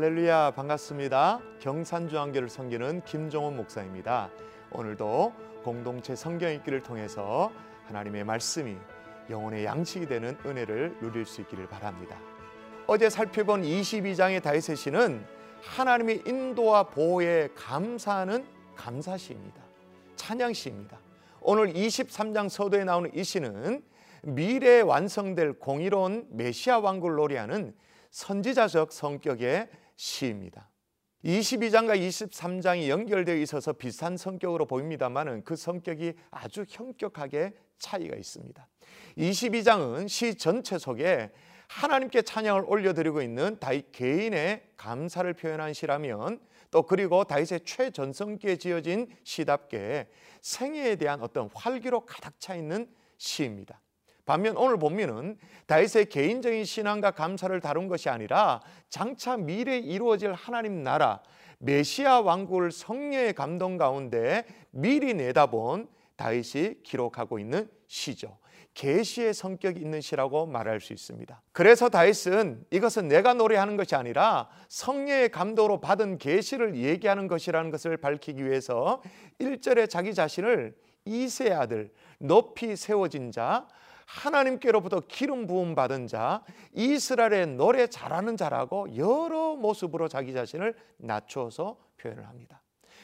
할렐루야 반갑습니다. 경산중앙교를 섬기는 김종원 목사입니다. 오늘도 공동체 성경 읽기를 통해서 하나님의 말씀이 영혼의 양식이 되는 은혜를 누릴 수 있기를 바랍니다. 어제 살펴본 22장의 다윗의 시는 하나님의 인도와 보호에 감사하는 감사시입니다. 찬양시입니다. 오늘 23장 서도에 나오는 이 시는 미래에 완성될 공의로운 메시아 왕국을 노래하는 선지자적 성격의 시입니다. 22장과 23장이 연결되어 있어서 비슷한 성격으로 보입니다만 그 성격이 아주 현격하게 차이가 있습니다. 22장은 시 전체 속에 하나님께 찬양을 올려드리고 있는 다윗 개인의 감사를 표현한 시라면 또 그리고 다윗의 최전성기에 지어진 시답게 생애에 대한 어떤 활기로 가득 차 있는 시입니다. 반면 오늘 보면은 다윗의 개인적인 신앙과 감사를 다룬 것이 아니라 장차 미래에 이루어질 하나님 나라 메시아 왕국을 성령의 감동 가운데 미리 내다본 다윗이 기록하고 있는 시죠. 계시의 성격이 있는 시라고 말할 수 있습니다. 그래서 다윗은 이것은 내가 노래하는 것이 아니라 성령의 감동으로 받은 계시를 얘기하는 것이라는 것을 밝히기 위해서 1절에 자기 자신을 이세 아들 높이 세워진 자 하나님께로부터 기름 부음 받은 자, 이스라엘의 노래 잘하는 자라고 여러 모습으로 자기 자신을 낮추어서 표현을 합니다.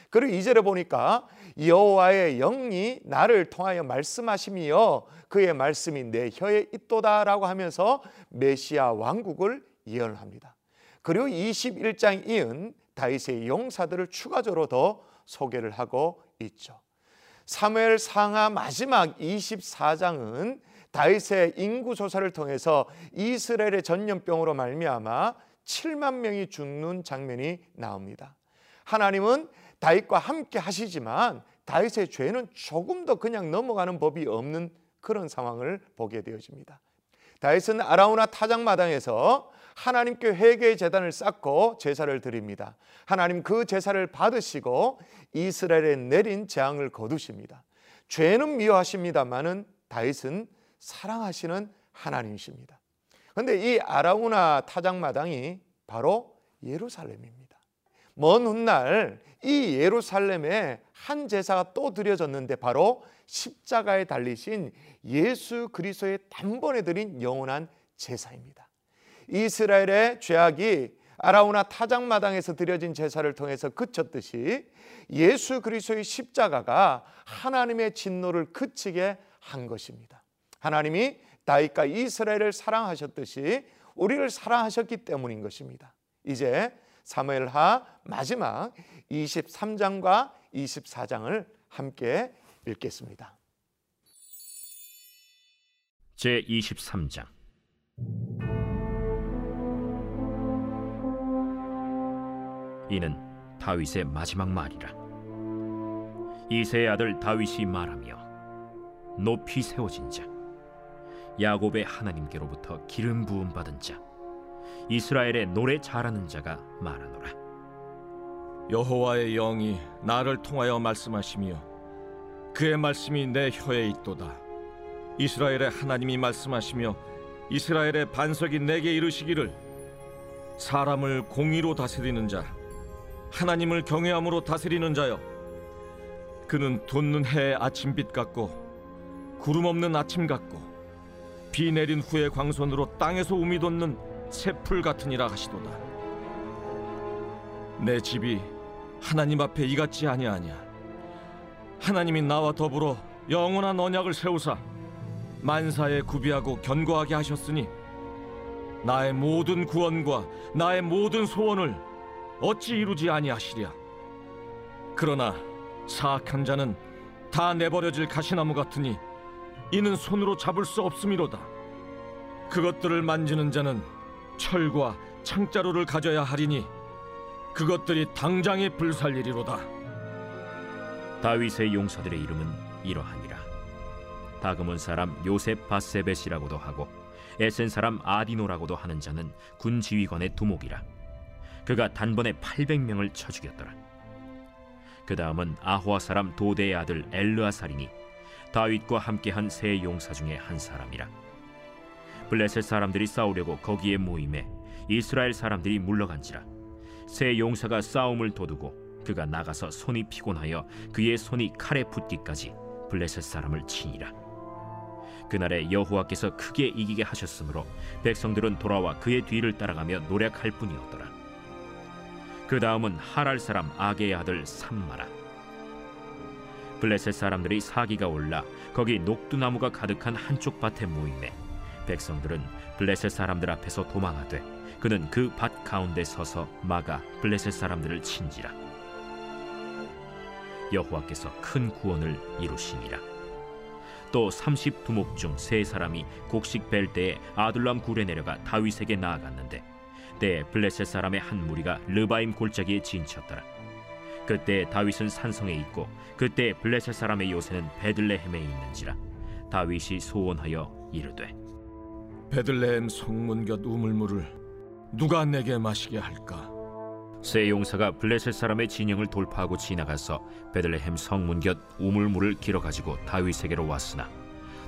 그리고 이절에 보니까 여호와의 영이 나를 통하여 말씀하심이여 그의 말씀이 내 혀에 있도다라고 하면서 메시아 왕국을 예언합니다. 그리고 21장 이은 다윗의 용사들을 추가적으로 더 소개를 하고 있죠. 사무엘 상하 마지막 24장은 다윗의 인구 조사를 통해서 이스라엘의 전염병으로 말미암아 7만 명이 죽는 장면이 나옵니다. 하나님은 다윗과 함께 하시지만 다윗의 죄는 조금 더 그냥 넘어가는 법이 없는 그런 상황을 보게 되어집니다. 다윗은 아라우나 타작 마당에서 하나님께 회개의 재단을 쌓고 제사를 드립니다. 하나님 그 제사를 받으시고 이스라엘에 내린 재앙을 거두십니다. 죄는 미워하십니다만은 다윗은 사랑하시는 하나님이십니다. 그런데 이 아라우나 타작마당이 바로 예루살렘입니다. 먼 훗날 이 예루살렘에 한 제사가 또 드려졌는데 바로 십자가에 달리신 예수 그리스도의 단번에 드린 영원한 제사입니다. 이스라엘의 죄악이 아라우나 타작마당에서 드려진 제사를 통해서 그쳤듯이 예수 그리스도의 십자가가 하나님의 진노를 그치게 한 것입니다. 하나님이 다윗과 이스라엘을 사랑하셨듯이 우리를 사랑하셨기 때문인 것입니다. 이제 사무엘하 마지막 23장과 24장을 함께 읽겠습니다. 제 23장 이는 다윗의 마지막 말이라 이세의 아들 다윗이 말하며 높이 세워진 자 야곱의 하나님께로부터 기름 부음 받은 자 이스라엘의 노래 잘하는 자가 말하노라. 여호와의 영이 나를 통하여 말씀하시며 그의 말씀이 내 혀에 있도다. 이스라엘의 하나님이 말씀하시며 이스라엘의 반석이 내게 이르시기를 사람을 공의로 다스리는 자 하나님을 경외함으로 다스리는 자여 그는 돋는 해의 아침빛 같고 구름 없는 아침 같고 비 내린 후의 광선으로 땅에서 우미 돋는 새풀 같으니라 하시도다. 내 집이 하나님 앞에 이같지 아니하냐. 하나님이 나와 더불어 영원한 언약을 세우사 만사에 구비하고 견고하게 하셨으니 나의 모든 구원과 나의 모든 소원을 어찌 이루지 아니하시랴. 그러나 사악한 자는 다 내버려질 가시나무 같으니 이는 손으로 잡을 수 없음이로다. 그것들을 만지는 자는 철과 창자루를 가져야 하리니 그것들이 당장에 불살리리로다. 다윗의 용사들의 이름은 이러하니라 다금온 사람 요셉 바세벳이라고도 하고 에센 사람 아디노라고도 하는 자는 군 지휘관의 두목이라 그가 단번에 800명을 쳐 죽였더라 그 다음은 아호아 사람 도대의 아들 엘르아살이니 다윗과 함께한 세 용사 중에 한 사람이라. 블레셋 사람들이 싸우려고 거기에 모임에 이스라엘 사람들이 물러간지라. 새 용사가 싸움을 도두고 그가 나가서 손이 피곤하여 그의 손이 칼에 붙기까지 블레셋 사람을 치니라. 그날에 여호와께서 크게 이기게 하셨으므로 백성들은 돌아와 그의 뒤를 따라가며 노력할 뿐이었더라. 그 다음은 하랄 사람 아게의 아들 삼마라 블레셋 사람들이 사기가 올라 거기 녹두나무가 가득한 한쪽 밭에 모임에 백성들은 블레셋 사람들 앞에서 도망하되 그는 그 밭 가운데 서서 막아 블레셋 사람들을 친지라. 여호와께서 큰 구원을 이루시니라. 또 삼십 두목 중 세 사람이 곡식 벨 때에 아둘람 굴에 내려가 다윗에게 나아갔는데 때에 블레셋 사람의 한 무리가 르바임 골짜기에 진쳤더라 그때 다윗은 산성에 있고 그때 블레셋 사람의 요새는 베들레헴에 있는지라 다윗이 소원하여 이르되 베들레헴 성문 곁 우물물을 누가 내게 마시게 할까? 세 용사가 블레셋 사람의 진영을 돌파하고 지나가서 베들레헴 성문 곁 우물물을 길어 가지고 다윗에게로 왔으나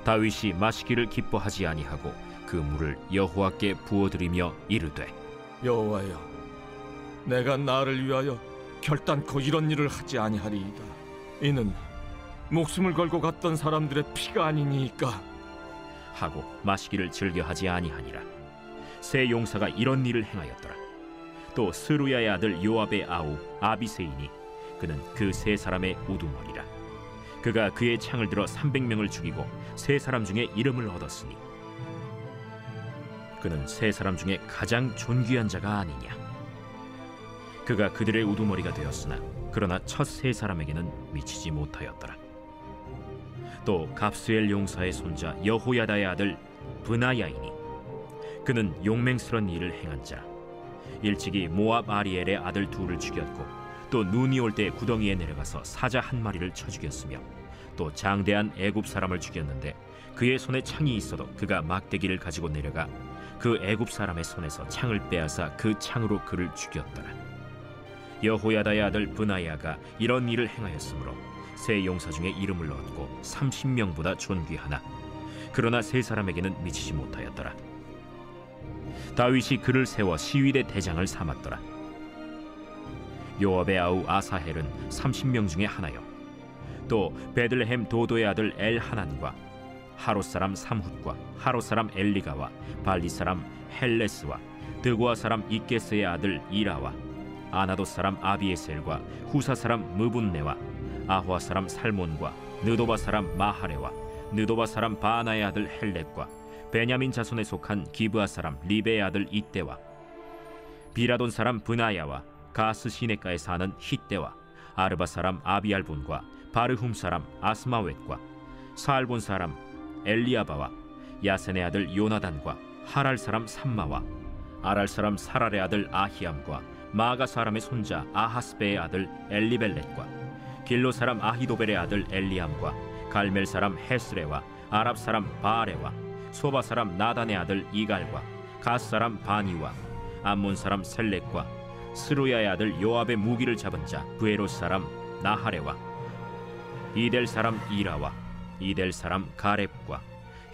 다윗이 마시기를 기뻐하지 아니하고 그 물을 여호와께 부어드리며 이르되 여호와여, 내가 나를 위하여 결단코 이런 일을 하지 아니하리이다. 이는 목숨을 걸고 갔던 사람들의 피가 아니니까. 하고 마시기를 즐겨하지 아니하니라 세 용사가 이런 일을 행하였더라 또 스루야의 아들 요압의 아우 아비세이니 그는 그 세 사람의 우두머리라 그가 그의 창을 들어 300명을 죽이고 세 사람 중에 이름을 얻었으니 그는 세 사람 중에 가장 존귀한 자가 아니냐 그가 그들의 우두머리가 되었으나 그러나 첫 세 사람에게는 미치지 못하였더라. 또 갑스엘 용사의 손자 여호야다의 아들 브나야이니 그는 용맹스런 일을 행한 자. 일찍이 모압 아리엘의 아들 둘을 죽였고 또 눈이 올 때 구덩이에 내려가서 사자 한 마리를 쳐 죽였으며 또 장대한 애굽 사람을 죽였는데 그의 손에 창이 있어도 그가 막대기를 가지고 내려가 그 애굽 사람의 손에서 창을 빼앗아 그 창으로 그를 죽였더라 여호야다의 아들 브나야가 이런 일을 행하였으므로 세 용사 중에 이름을 얻고 30명보다 존귀하나 그러나 세 사람에게는 미치지 못하였더라. 다윗이 그를 세워 시위대 대장을 삼았더라. 요압의 아우 아사헬은 30명 중에 하나요. 또 베들레헴 도도의 아들 엘 하난과 하롯 사람 삼훗과 하롯 사람 엘리가와 발리 사람 헬레스와 드고아 사람 이게스의 아들 이라와 아나도 사람 아비에셀과 후사 사람 무분네와 아호아 사람 살몬과 느도바 사람 마하레와 느도바 사람 바나의 아들 헬렉과 베냐민 자손에 속한 기브아 사람 리베의 아들 이때와 비라돈 사람 브나야와 가스 시네가에 사는 히때와 아르바 사람 아비알본과 바르훔 사람 아스마웻과 사알본 사람 엘리아바와 야센의 아들 요나단과 하랄 사람 삼마와 아랄 사람 사랄의 아들 아히암과 마가 사람의 손자 아하스베의 아들 엘리벨렛과 길로 사람 아히도벨의 아들 엘리암과 갈멜 사람 헤스레와 아랍 사람 바아레와 소바 사람 나단의 아들 이갈과 가스 사람 바니와 암몬 사람 셀렉과 스루야의 아들 요압의 무기를 잡은 자 부에로 사람 나하레와 이델 사람 이라와 이델 사람 가렙과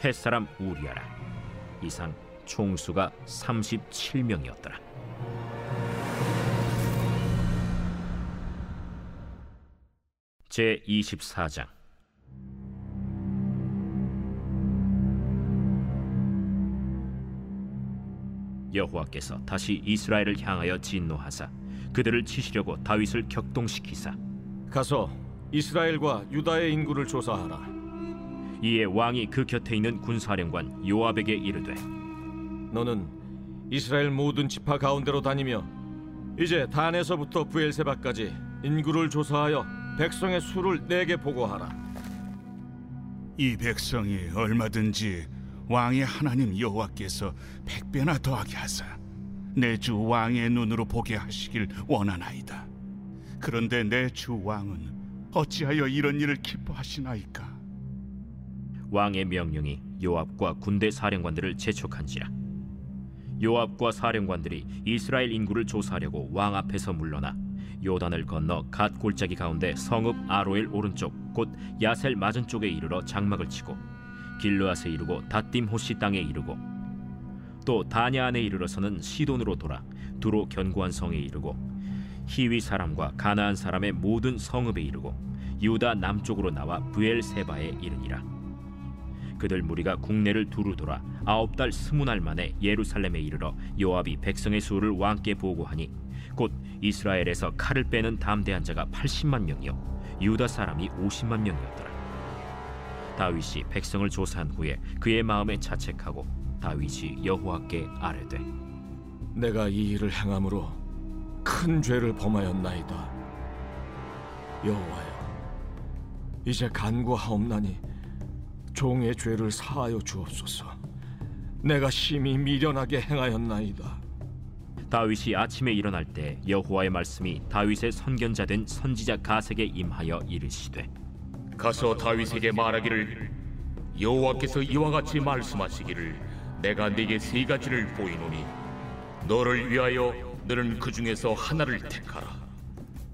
헷 사람 우리아라 이상 총수가 37명이었더라. 제 24장 여호와께서 다시 이스라엘을 향하여 진노하사 그들을 치시려고 다윗을 격동시키사 가서 이스라엘과 유다의 인구를 조사하라. 이에 왕이 그 곁에 있는 군사령관 요압에게 이르되 너는 이스라엘 모든 지파 가운데로 다니며 이제 단에서부터 부엘세바까지 인구를 조사하여 백성의 수를 내게 보고하라. 이 백성이 얼마든지 왕의 하나님 여호와께서 백배나 더하게 하사 내 주 왕의 눈으로 보게 하시길 원하나이다. 그런데 내 주 왕은 어찌하여 이런 일을 기뻐하시나이까? 왕의 명령이 요압과 군대 사령관들을 재촉한지라 요압과 사령관들이 이스라엘 인구를 조사하려고 왕 앞에서 물러나 요단을 건너 갓 골짜기 가운데 성읍 아로엘 오른쪽 곧 야셀 맞은 쪽에 이르러 장막을 치고 길르앗에 이르고 다딤 호시 땅에 이르고 또 다냐 안에 이르러서는 시돈으로 돌아 두로 견고한 성에 이르고 히위 사람과 가나안 사람의 모든 성읍에 이르고 유다 남쪽으로 나와 브엘세바에 이르니라. 그들 무리가 국내를 두루 돌아 아홉 달 스무 날 만에 예루살렘에 이르러 요압이 백성의 수를 왕께 보고하니 곧 이스라엘에서 칼을 빼는 담대한 자가 80만 명이요 유다 사람이 50만 명이었더라 다윗이 백성을 조사한 후에 그의 마음에 자책하고 다윗이 여호와께 아뢰되 내가 이 일을 행함으로 큰 죄를 범하였나이다. 여호와여, 이제 간구하옵나니 종의 죄를 사하여 주옵소서. 내가 심히 미련하게 행하였나이다. 다윗이 아침에 일어날 때 여호와의 말씀이 다윗의 선견자 된 선지자 가세게 임하여 이르시되 가서 다윗에게 말하기를 여호와께서 이와 같이 말씀하시기를 내가 네게 세 가지를 보이노니 너를 위하여 너는 그 중에서 하나를 택하라.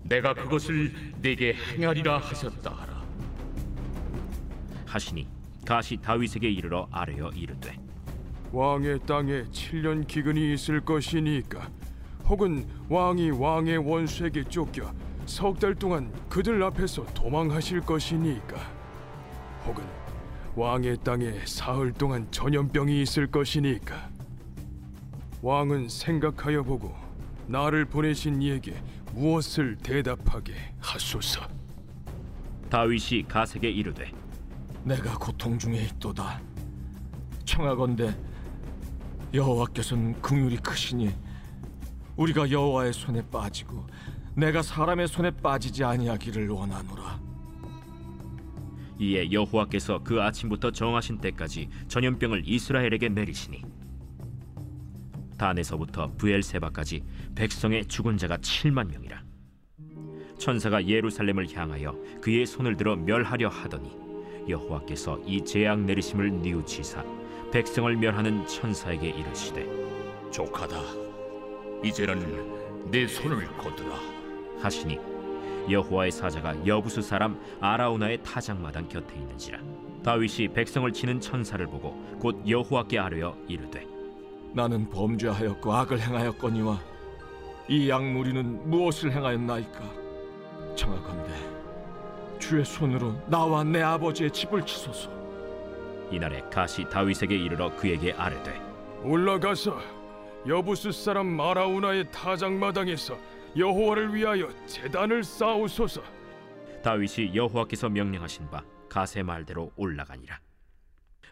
내가 그것을 네게 행하리라 하셨다 하라. 하시니 가시 다윗에게 이르러 아뢰어 이르되 왕의 땅에 7년 기근이 있을 것이니까 혹은 왕이 왕의 원수에게 쫓겨 석 달 동안 그들 앞에서 도망하실 것이니까 혹은 왕의 땅에 사흘 동안 전염병이 있을 것이니까 왕은 생각하여 보고 나를 보내신 이에게 무엇을 대답하게 하소서 다윗이 가세게 이르되 내가 고통 중에 있도다. 청하건대 여호와께서는 긍휼이 크시니 우리가 여호와의 손에 빠지고 내가 사람의 손에 빠지지 아니하기를 원하노라. 이에 여호와께서 그 아침부터 정하신 때까지 전염병을 이스라엘에게 내리시니 단에서부터 부엘세바까지 백성의 죽은 자가 7만 명이라 천사가 예루살렘을 향하여 그의 손을 들어 멸하려 하더니 여호와께서 이 재앙 내리심을 뉘우치사 백성을 멸하는 천사에게 이르시되 족하다 이제는 내 손을 거두라 하시니 여호와의 사자가 여부수 사람 아라우나의 타작마당 곁에 있는지라 다윗이 백성을 치는 천사를 보고 곧 여호와께 아뢰어 이르되 나는 범죄하였고 악을 행하였거니와 이 양무리는 무엇을 행하였나이까? 청하건대 주의 손으로 나와 내 아버지의 집을 치소서. 이날에 가시 다윗에게 이르러 그에게 아뢰되 올라가서 여부스 사람 마라우나의 타작 마당에서 여호와를 위하여 제단을 쌓으소서 다윗이 여호와께서 명령하신 바 가세 말대로 올라가니라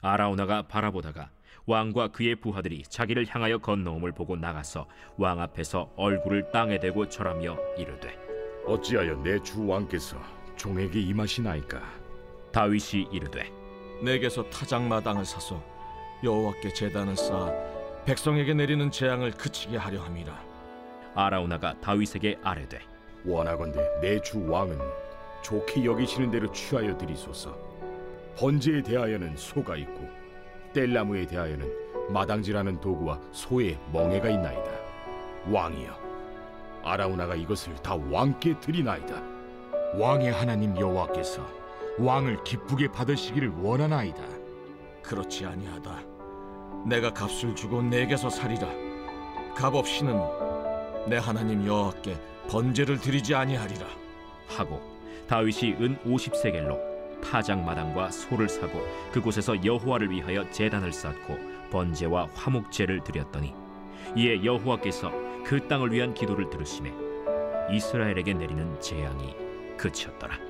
아라우나가 바라보다가 왕과 그의 부하들이 자기를 향하여 건너옴을 보고 나가서 왕 앞에서 얼굴을 땅에 대고 절하며 이르되 어찌하여 내 주 왕께서 종에게 임하시나이까? 다윗이 이르되 내게서 타작마당을 사서 여호와께 제단을 쌓아 백성에게 내리는 재앙을 그치게 하려 함이라. 아라우나가 다윗에게 아뢰되 원하건대 내 주 왕은 좋게 여기시는 대로 취하여 드리소서. 번제에 대하여는 소가 있고 뗄나무에 대하여는 마당질하는 도구와 소의 멍에가 있나이다. 왕이여, 아라우나가 이것을 다 왕께 드리나이다. 왕의 하나님 여호와께서 왕을 기쁘게 받으시기를 원하나이다. 그렇지 아니하다. 내가 값을 주고 내게서 살이라. 값 없이는 내 하나님 여호와께 번제를 드리지 아니하리라. 하고 다윗이 은 50세겔로 타작마당과 소를 사고 그곳에서 여호와를 위하여 제단을 쌓고 번제와 화목제를 드렸더니 이에 여호와께서 그 땅을 위한 기도를 들으심에 이스라엘에게 내리는 재앙이 그쳤더라.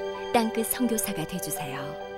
땅끝 성교사가 되주세요.